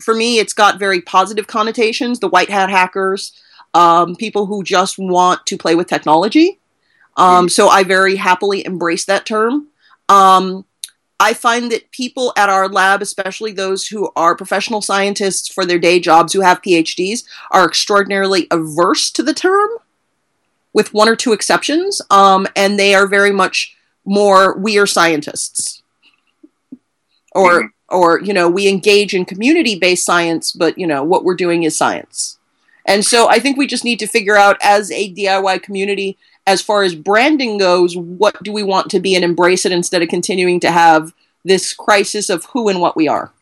for me, it's got very positive connotations. The white hat hackers, um, people who just want to play with technology. Um, so I very happily embrace that term. Um, I find that people at our lab, especially those who are professional scientists for their day jobs who have PhDs, are extraordinarily averse to the term, with one or two exceptions. Um, and they are very much more we are scientists, or Mhm. Or you know we engage in community based science, but you know what we're doing is science. And so I think we just need to figure out as a DIY community, as far as branding goes, what do we want to be and embrace it instead of continuing to have this crisis of who and what we are.